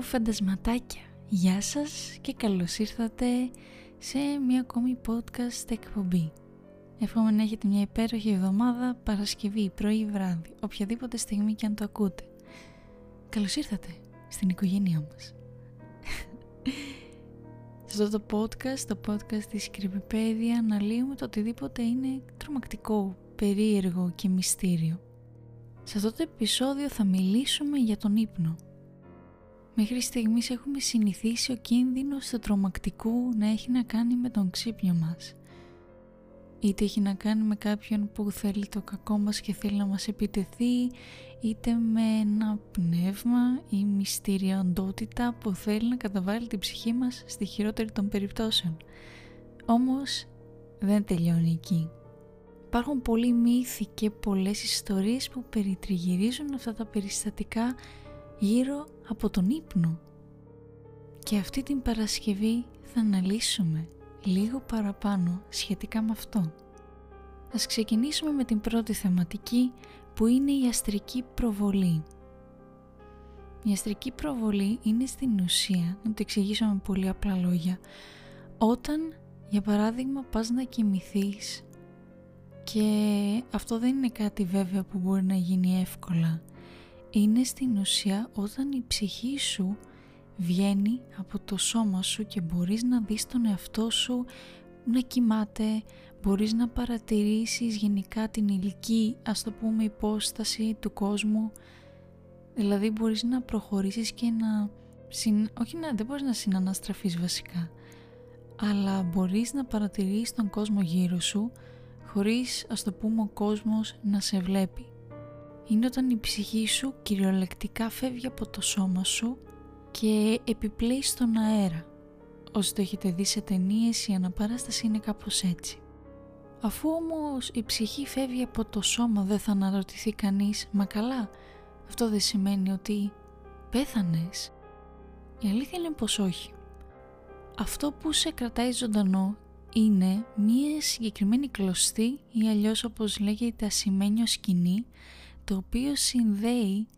Hello φαντασματάκια, γεια σας και καλώς ήρθατε σε μια ακόμη podcast εκπομπή. Εύχομαι να έχετε μια υπέροχη εβδομάδα, Παρασκευή, πρωί, βράδυ, οποιαδήποτε στιγμή και αν το ακούτε. Καλώς ήρθατε στην οικογένειά μας. σε αυτό το podcast, το podcast της Κρυπηπέδια, αναλύουμε το οτιδήποτε είναι τρομακτικό, περίεργο και μυστήριο. Σε αυτό το επεισόδιο θα μιλήσουμε για τον ύπνο. Μέχρι στιγμής έχουμε συνηθίσει ο κίνδυνος του τρομακτικού να έχει να κάνει με τον ξύπνιο μας. Είτε έχει να κάνει με κάποιον που θέλει το κακό μας και θέλει να μας επιτεθεί, είτε με ένα πνεύμα ή μυστήρια οντότητα που θέλει να καταβάλει την ψυχή μας στη χειρότερη των περιπτώσεων. Όμως δεν τελειώνει εκεί. Υπάρχουν πολλοί μύθοι και πολλές ιστορίες που περιτριγυρίζουν αυτά τα περιστατικά γύρω από τον ύπνο. Και αυτή την Παρασκευή θα αναλύσουμε λίγο παραπάνω σχετικά με αυτό. Ας ξεκινήσουμε με την πρώτη θεματική που είναι η αστρική προβολή. Η αστρική προβολή είναι στην ουσία, να το εξηγήσω με πολύ απλά λόγια, όταν για παράδειγμα πας να κοιμηθείς και αυτό δεν είναι κάτι βέβαια που μπορεί να γίνει εύκολα. Είναι στην ουσία όταν η ψυχή σου βγαίνει από το σώμα σου και μπορείς να δεις τον εαυτό σου να κοιμάται, μπορείς να παρατηρήσεις γενικά την ηλική, ας το πούμε, υπόσταση του κόσμου. Δηλαδή μπορείς να προχωρήσεις και να... Όχι να, δεν μπορείς να συναναστραφείς βασικά, αλλά μπορείς να παρατηρήσεις τον κόσμο γύρω σου χωρίς ας το πούμε ο κόσμος να σε βλέπει. Είναι όταν η ψυχή σου κυριολεκτικά φεύγει από το σώμα σου και επιπλέει στον αέρα. Όσοι το έχετε δει σε ταινίες η αναπαράσταση είναι κάπως έτσι. Αφού όμως η ψυχή φεύγει από το σώμα δεν θα αναρωτηθεί κανείς «Μα καλά, αυτό δεν σημαίνει ότι πέθανες». Η αλήθεια είναι πως όχι. Αυτό που σε κρατάει ζωντανό είναι μία συγκεκριμένη κλωστή ή αλλιώς όπως λέγεται ασημένιο σκηνή το οποίο συνδέει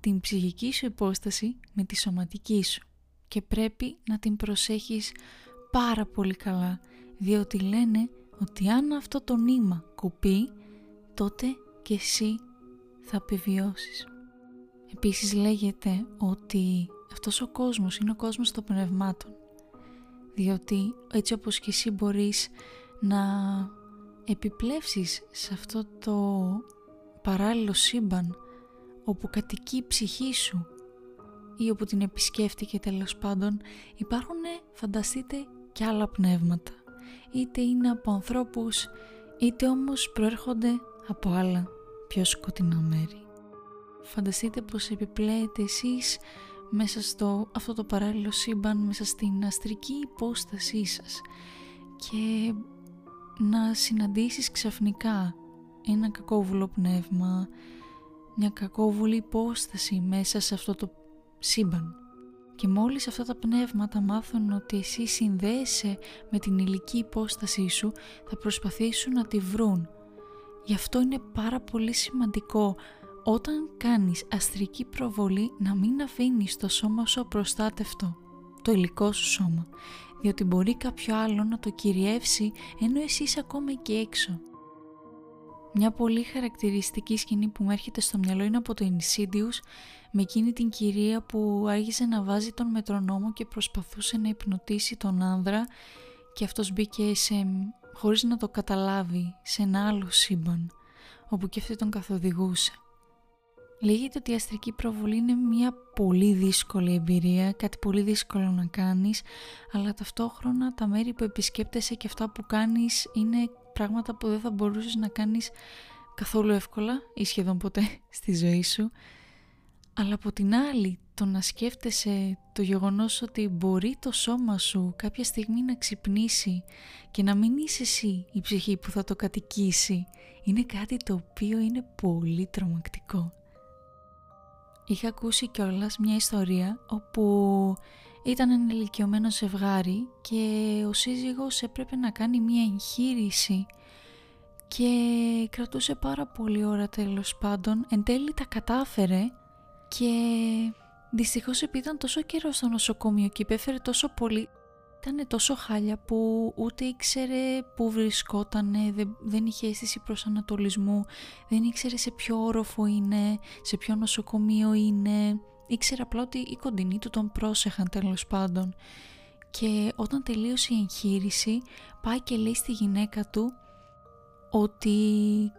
την ψυχική σου υπόσταση με τη σωματική σου και πρέπει να την προσέχεις πάρα πολύ καλά διότι λένε ότι αν αυτό το νήμα κουπεί τότε και εσύ θα επιβιώσεις. Επίσης λέγεται ότι αυτός ο κόσμος είναι ο κόσμος των πνευμάτων διότι έτσι όπως και εσύ μπορείς να επιπλέψεις σε αυτό το παράλληλο σύμπαν όπου κατοικεί η ψυχή σου ή όπου την επισκέφτηκε τέλος πάντων υπάρχουν φανταστείτε και άλλα πνεύματα είτε είναι από ανθρώπους είτε όμως προέρχονται από άλλα πιο σκοτεινά μέρη. Φανταστείτε πως επιπλέετε εσείς μέσα στο αυτό το παράλληλο σύμπαν, μέσα στην αστρική υπόστασή σας και να συναντήσεις ξαφνικά ένα κακόβουλο πνεύμα, μια κακόβουλη υπόσταση μέσα σε αυτό το σύμπαν. Και μόλις αυτά τα πνεύματα μάθουν ότι εσύ συνδέεσαι με την ηλική υπόστασή σου, θα προσπαθήσουν να τη βρουν. Γι' αυτό είναι πάρα πολύ σημαντικό όταν κάνεις αστρική προβολή να μην αφήνεις το σώμα σου απροστάτευτο, το υλικό σου σώμα, διότι μπορεί κάποιο άλλο να το κυριεύσει ενώ εσύ είσαι ακόμα εκεί έξω. Μια πολύ χαρακτηριστική σκηνή που μου έρχεται στο μυαλό είναι από το Insidious με εκείνη την κυρία που άρχισε να βάζει τον μετρονόμο και προσπαθούσε να υπνοτήσει τον άνδρα και αυτός μπήκε σε, χωρίς να το καταλάβει σε ένα άλλο σύμπαν όπου και αυτή τον καθοδηγούσε. Λέγεται ότι η αστρική προβολή είναι μια πολύ δύσκολη εμπειρία, κάτι πολύ δύσκολο να κάνεις, αλλά ταυτόχρονα τα μέρη που επισκέπτεσαι και αυτά που κάνεις είναι πράγματα που δεν θα μπορούσες να κάνεις καθόλου εύκολα ή σχεδόν ποτέ στη ζωή σου. Αλλά από την άλλη, το να σκέφτεσαι το γεγονός ότι μπορεί το σώμα σου κάποια στιγμή να ξυπνήσει και να μην είσαι εσύ η ψυχή που θα το κατοικήσει, είναι κάτι το οποίο είναι πολύ τρομακτικό. Είχα ακούσει κιόλας μια ιστορία όπου ήταν ένα ηλικιωμένο ζευγάρι και ο σύζυγος έπρεπε να κάνει μια εγχείρηση και κρατούσε πάρα πολύ ώρα τέλος πάντων. Εν τέλει τα κατάφερε και Δυστυχώς επειδή ήταν τόσο καιρό στο νοσοκομείο και υπέφερε τόσο πολύ ήταν τόσο χάλια που ούτε ήξερε πού βρισκόταν, δεν, δεν είχε αίσθηση προσανατολισμού, δεν ήξερε σε ποιο όροφο είναι, σε ποιο νοσοκομείο είναι. Ήξερε απλά ότι οι κοντινοί του τον πρόσεχαν τέλος πάντων. Και όταν τελείωσε η εγχείρηση πάει και λέει στη γυναίκα του ότι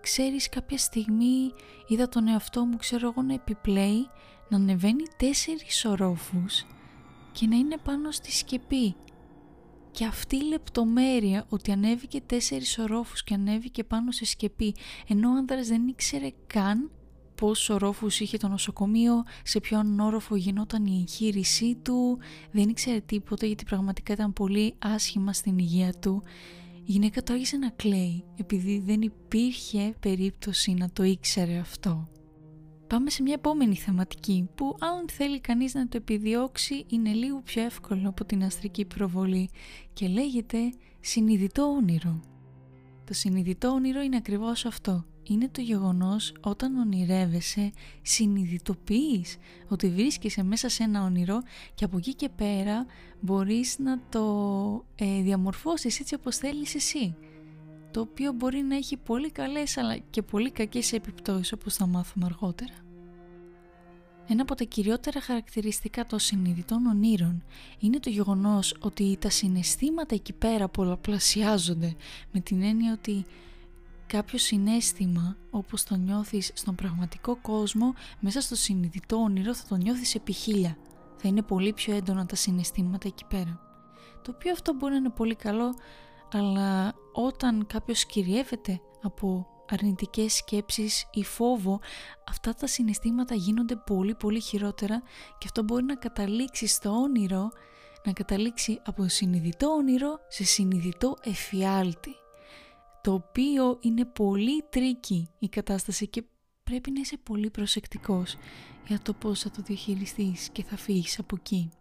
ξέρεις κάποια στιγμή είδα τον εαυτό μου ξέρω εγώ να επιπλέει να ανεβαίνει τέσσερις ορόφους και να είναι πάνω στη σκεπή και αυτή η λεπτομέρεια ότι ανέβηκε τέσσερις ορόφους και ανέβηκε πάνω σε σκεπή ενώ ο άνδρας δεν ήξερε καν πόσους ορόφους είχε το νοσοκομείο, σε ποιον όροφο γινόταν η εγχείρησή του, δεν ήξερε τίποτα γιατί πραγματικά ήταν πολύ άσχημα στην υγεία του. Η γυναίκα το άρχισε να κλαίει επειδή δεν υπήρχε περίπτωση να το ήξερε αυτό. Πάμε σε μια επόμενη θεματική που αν θέλει κανείς να το επιδιώξει είναι λίγο πιο εύκολο από την αστρική προβολή και λέγεται συνειδητό όνειρο. Το συνειδητό όνειρο είναι ακριβώς αυτό. Είναι το γεγονός όταν ονειρεύεσαι συνειδητοποιείς ότι βρίσκεσαι μέσα σε ένα όνειρο και από εκεί και πέρα μπορείς να το ε, διαμορφώσεις έτσι όπως θέλεις εσύ το οποίο μπορεί να έχει πολύ καλές αλλά και πολύ κακές επιπτώσεις όπως θα μάθουμε αργότερα. Ένα από τα κυριότερα χαρακτηριστικά των συνειδητών ονείρων είναι το γεγονός ότι τα συναισθήματα εκεί πέρα πολλαπλασιάζονται με την έννοια ότι κάποιο συνέστημα όπως το νιώθεις στον πραγματικό κόσμο μέσα στο συνειδητό όνειρο θα το νιώθεις επί χίλια. Θα είναι πολύ πιο έντονα τα συναισθήματα εκεί πέρα. Το οποίο αυτό μπορεί να είναι πολύ καλό αλλά όταν κάποιος κυριεύεται από αρνητικές σκέψεις ή φόβο, αυτά τα συναισθήματα γίνονται πολύ πολύ χειρότερα και αυτό μπορεί να καταλήξει στο όνειρο, να καταλήξει από συνειδητό όνειρο σε συνειδητό εφιάλτη. Το οποίο είναι πολύ tricky η κατάσταση και πρέπει να είσαι πολύ προσεκτικός για το πώς θα το διαχειριστείς και θα φύγεις από εκεί.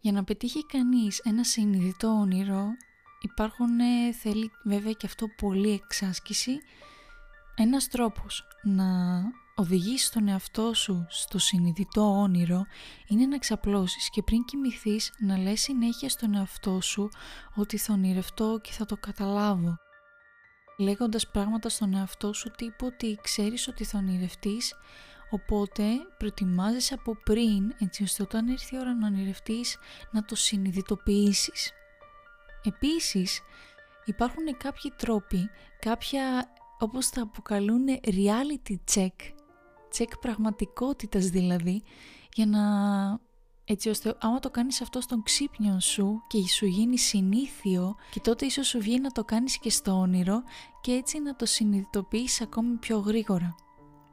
Για να πετύχει κανείς ένα συνειδητό όνειρο υπάρχουν, ε, θέλει βέβαια και αυτό πολύ εξάσκηση ένας τρόπος να οδηγήσεις τον εαυτό σου στο συνειδητό όνειρο είναι να ξαπλώσεις και πριν κοιμηθείς να λες συνέχεια στον εαυτό σου ότι θα ονειρευτώ και θα το καταλάβω. Λέγοντας πράγματα στον εαυτό σου τύπου ότι ξέρεις ότι θα ονειρευτείς Οπότε προετοιμάζεσαι από πριν έτσι ώστε όταν έρθει η ώρα να ονειρευτείς να το συνειδητοποιήσεις. Επίσης υπάρχουν κάποιοι τρόποι, κάποια όπως τα αποκαλούν reality check, check πραγματικότητας δηλαδή, για να έτσι ώστε άμα το κάνεις αυτό στον ξύπνιο σου και σου γίνει συνήθιο και τότε ίσως σου βγει να το κάνεις και στο όνειρο και έτσι να το συνειδητοποιείς ακόμη πιο γρήγορα.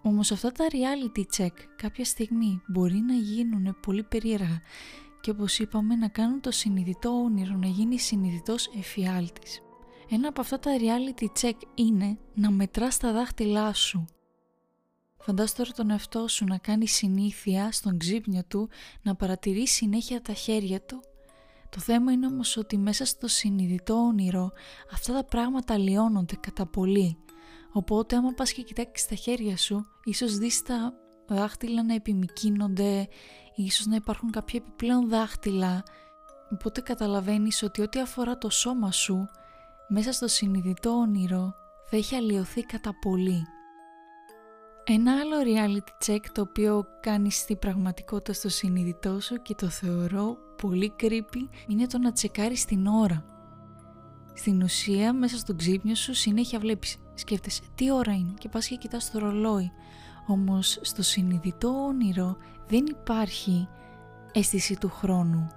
Όμως αυτά τα reality check κάποια στιγμή μπορεί να γίνουν πολύ περίεργα και όπως είπαμε να κάνουν το συνειδητό όνειρο να γίνει συνειδητός εφιάλτης. Ένα από αυτά τα reality check είναι να μετράς τα δάχτυλά σου. Φαντάσου τώρα τον εαυτό σου να κάνει συνήθεια στον ξύπνιο του να παρατηρείς συνέχεια τα χέρια του. Το θέμα είναι όμως ότι μέσα στο συνειδητό όνειρο αυτά τα πράγματα λιώνονται κατά πολύ. Οπότε άμα πας και κοιτάξεις τα χέρια σου, ίσως δεις τα δάχτυλα να επιμικίνονται, ίσως να υπάρχουν κάποια επιπλέον δάχτυλα. Οπότε καταλαβαίνεις ότι ό,τι αφορά το σώμα σου μέσα στο συνειδητό όνειρο θα έχει αλλοιωθεί κατά πολύ. Ένα άλλο reality check το οποίο κάνει στην πραγματικότητα στο συνειδητό σου και το θεωρώ πολύ creepy είναι το να τσεκάρεις την ώρα. Στην ουσία μέσα στο ξύπνιο σου συνέχεια βλέπεις, σκέφτεσαι τι ώρα είναι και πας και κοιτάς το ρολόι. Όμως στο συνειδητό όνειρο δεν υπάρχει αίσθηση του χρόνου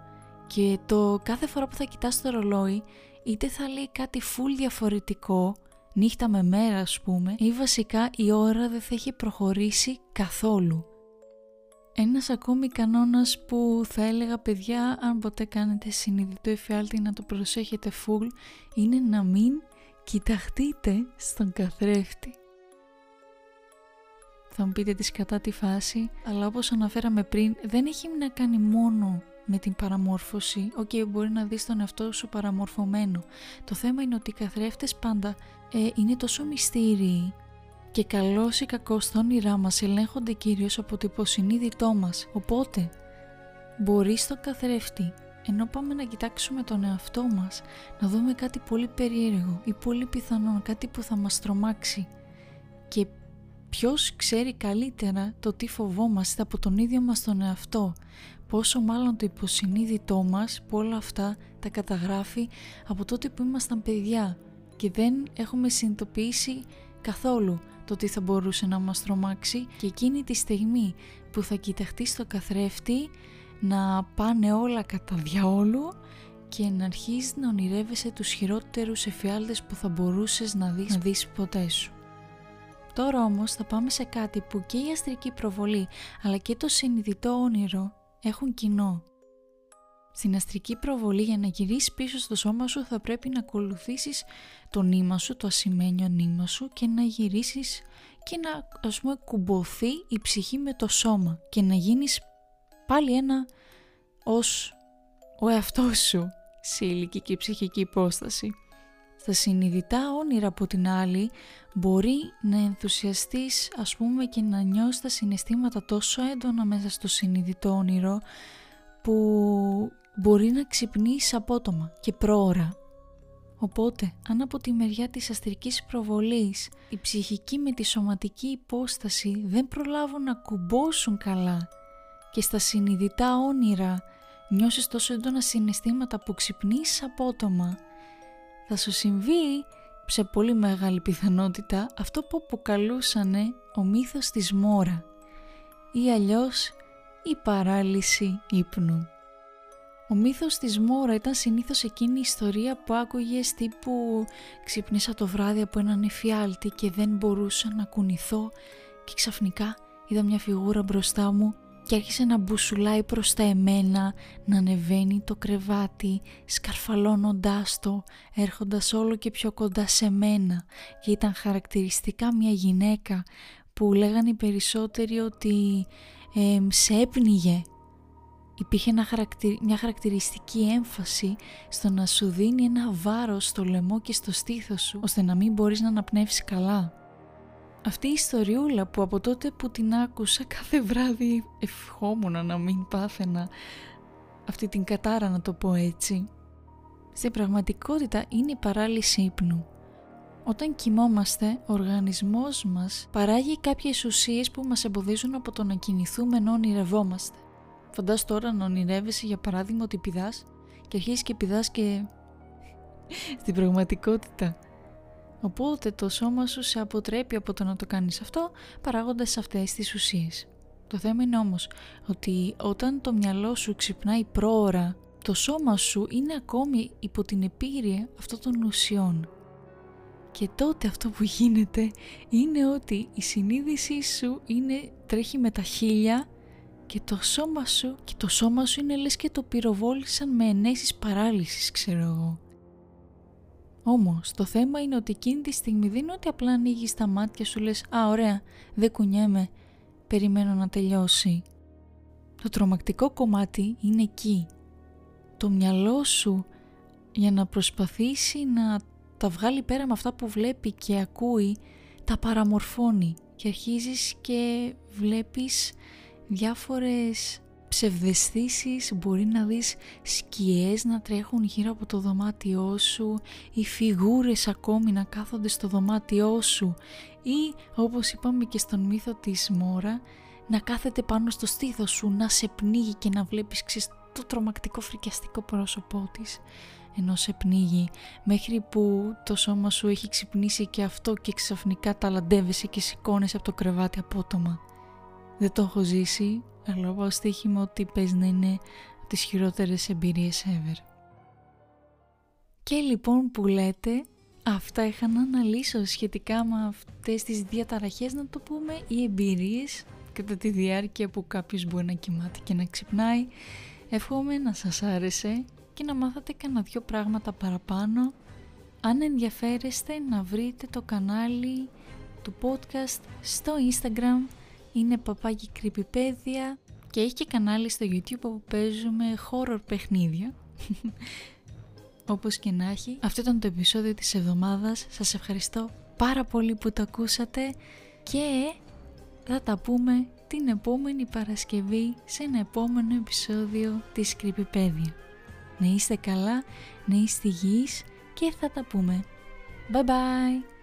και το κάθε φορά που θα κοιτάς το ρολόι είτε θα λέει κάτι full διαφορετικό, νύχτα με μέρα ας πούμε, ή βασικά η ώρα δεν θα έχει προχωρήσει καθόλου. Ένας ακόμη κανόνας που θα έλεγα παιδιά αν ποτέ κάνετε συνειδητό εφιάλτη να το προσέχετε full είναι να μην κοιταχτείτε στον καθρέφτη. Θα μου πείτε της κατά τη φάση, αλλά όπως αναφέραμε πριν δεν έχει να κάνει μόνο με την παραμόρφωση. Ok, okay, μπορεί να δεις τον εαυτό σου παραμορφωμένο. Το θέμα είναι ότι οι καθρέφτες πάντα ε, είναι τόσο μυστήριοι και καλώς ή κακώς τα όνειρά μας ελέγχονται κυρίως από το υποσυνείδητό μας. Οπότε, μπορεί στο καθρέφτη ενώ πάμε να κοιτάξουμε τον εαυτό μας, να δούμε κάτι πολύ περίεργο ή πολύ πιθανό, κάτι που θα μας τρομάξει και ποιος ξέρει καλύτερα το τι φοβόμαστε από τον ίδιο μας τον εαυτό πόσο μάλλον το υποσυνείδητό μας που όλα αυτά τα καταγράφει από τότε που ήμασταν παιδιά και δεν έχουμε συνειδητοποιήσει καθόλου το τι θα μπορούσε να μας τρομάξει και εκείνη τη στιγμή που θα κοιταχτεί στο καθρέφτη να πάνε όλα κατά διαόλου και να αρχίσει να ονειρεύεσαι τους χειρότερους εφιάλτες που θα μπορούσες να δεις, να δεις ποτέ σου. Τώρα όμως θα πάμε σε κάτι που και η αστρική προβολή αλλά και το συνειδητό όνειρο έχουν κοινό. Στην αστρική προβολή για να γυρίσεις πίσω στο σώμα σου θα πρέπει να ακολουθήσεις το νήμα σου, το ασημένιο νήμα σου και να γυρίσεις και να ας πούμε κουμποθεί η ψυχή με το σώμα και να γίνεις πάλι ένα ως ο εαυτός σου σε ηλική και ψυχική υπόσταση. Στα συνειδητά όνειρα από την άλλη μπορεί να ενθουσιαστείς ας πούμε και να νιώσεις τα συναισθήματα τόσο έντονα μέσα στο συνειδητό όνειρο που μπορεί να ξυπνείς απότομα και πρόωρα. Οπότε, αν από τη μεριά της αστρικής προβολής η ψυχική με τη σωματική υπόσταση δεν προλάβουν να κουμπώσουν καλά και στα συνειδητά όνειρα νιώσεις τόσο έντονα συναισθήματα που ξυπνείς απότομα, θα σου συμβεί σε πολύ μεγάλη πιθανότητα αυτό που αποκαλούσανε ο μύθος της Μόρα ή αλλιώς η παράλυση ύπνου. Ο μύθος της Μόρα ήταν συνήθως εκείνη η ιστορία που άκουγες τύπου ξυπνήσα το βράδυ από έναν εφιάλτη και δεν μπορούσα να κουνηθώ και ξαφνικά είδα μια φιγούρα μπροστά μου και άρχισε να μπουσουλάει προς τα εμένα, να ανεβαίνει το κρεβάτι, σκαρφαλώνοντάς το, έρχοντας όλο και πιο κοντά σε μένα και ήταν χαρακτηριστικά μια γυναίκα που λέγανε οι περισσότεροι ότι ε, σε έπνιγε. Υπήρχε μια χαρακτηριστική έμφαση στο να σου δίνει ένα βάρος στο λαιμό και στο στήθος σου, ώστε να μην μπορείς να αναπνεύσεις καλά. Αυτή η ιστοριούλα που από τότε που την άκουσα κάθε βράδυ ευχόμουν να μην πάθαινα αυτή την κατάρα να το πω έτσι. Στην πραγματικότητα είναι η παράλυση ύπνου. Όταν κοιμόμαστε, ο οργανισμός μας παράγει κάποιες ουσίες που μας εμποδίζουν από το να κινηθούμε ενώ ονειρευόμαστε. Φαντάσου τώρα να ονειρεύεσαι για παράδειγμα ότι πηδάς και αρχίζεις και πηδάς και στην πραγματικότητα Οπότε το σώμα σου σε αποτρέπει από το να το κάνεις αυτό παράγοντας αυτές τις ουσίες. Το θέμα είναι όμως ότι όταν το μυαλό σου ξυπνάει πρόωρα, το σώμα σου είναι ακόμη υπό την επήρεια αυτών των ουσιών. Και τότε αυτό που γίνεται είναι ότι η συνείδησή σου είναι, τρέχει με τα χίλια και το σώμα σου και το σώμα σου είναι λες και το πυροβόλησαν με ενέσεις παράλυσης ξέρω εγώ. Όμως το θέμα είναι ότι εκείνη τη στιγμή δεν είναι ότι απλά ανοίγει τα μάτια σου λες «Α, ωραία, δεν κουνιέμαι, περιμένω να τελειώσει». Το τρομακτικό κομμάτι είναι εκεί. Το μυαλό σου για να προσπαθήσει να τα βγάλει πέρα με αυτά που βλέπει και ακούει, τα παραμορφώνει και αρχίζεις και βλέπεις διάφορες ψευδεστήσεις, μπορεί να δεις σκιές να τρέχουν γύρω από το δωμάτιό σου ή φιγούρες ακόμη να κάθονται στο δωμάτιό σου ή όπως είπαμε και στον μύθο της Μόρα να κάθεται πάνω στο στήθος σου, να σε πνίγει και να βλέπεις ξέρεις, το τρομακτικό φρικιαστικό πρόσωπό της ενώ σε πνίγει μέχρι που το σώμα σου έχει ξυπνήσει και αυτό και ξαφνικά ταλαντεύεσαι και σηκώνεσαι από το κρεβάτι απότομα. Δεν το έχω ζήσει, αλλά πάω στοίχημα ότι πες να είναι από τις χειρότερες εμπειρίες ever. Και λοιπόν που λέτε, αυτά είχα να αναλύσω σχετικά με αυτές τις διαταραχές να το πούμε ή εμπειρίες κατά τη διάρκεια που κάποιος μπορεί να κοιμάται και να ξυπνάει. Εύχομαι να σας άρεσε και να μάθατε κανένα δυο πράγματα παραπάνω. Αν ενδιαφέρεστε να βρείτε το κανάλι του podcast στο Instagram είναι παπάκι κρυπηπέδια και έχει και κανάλι στο YouTube όπου παίζουμε horror παιχνίδια. Όπως και να έχει, αυτό ήταν το επεισόδιο της εβδομάδας. Σας ευχαριστώ πάρα πολύ που το ακούσατε και θα τα πούμε την επόμενη Παρασκευή σε ένα επόμενο επεισόδιο της Creepypedia. Να είστε καλά, να είστε υγιείς και θα τα πούμε. Bye bye!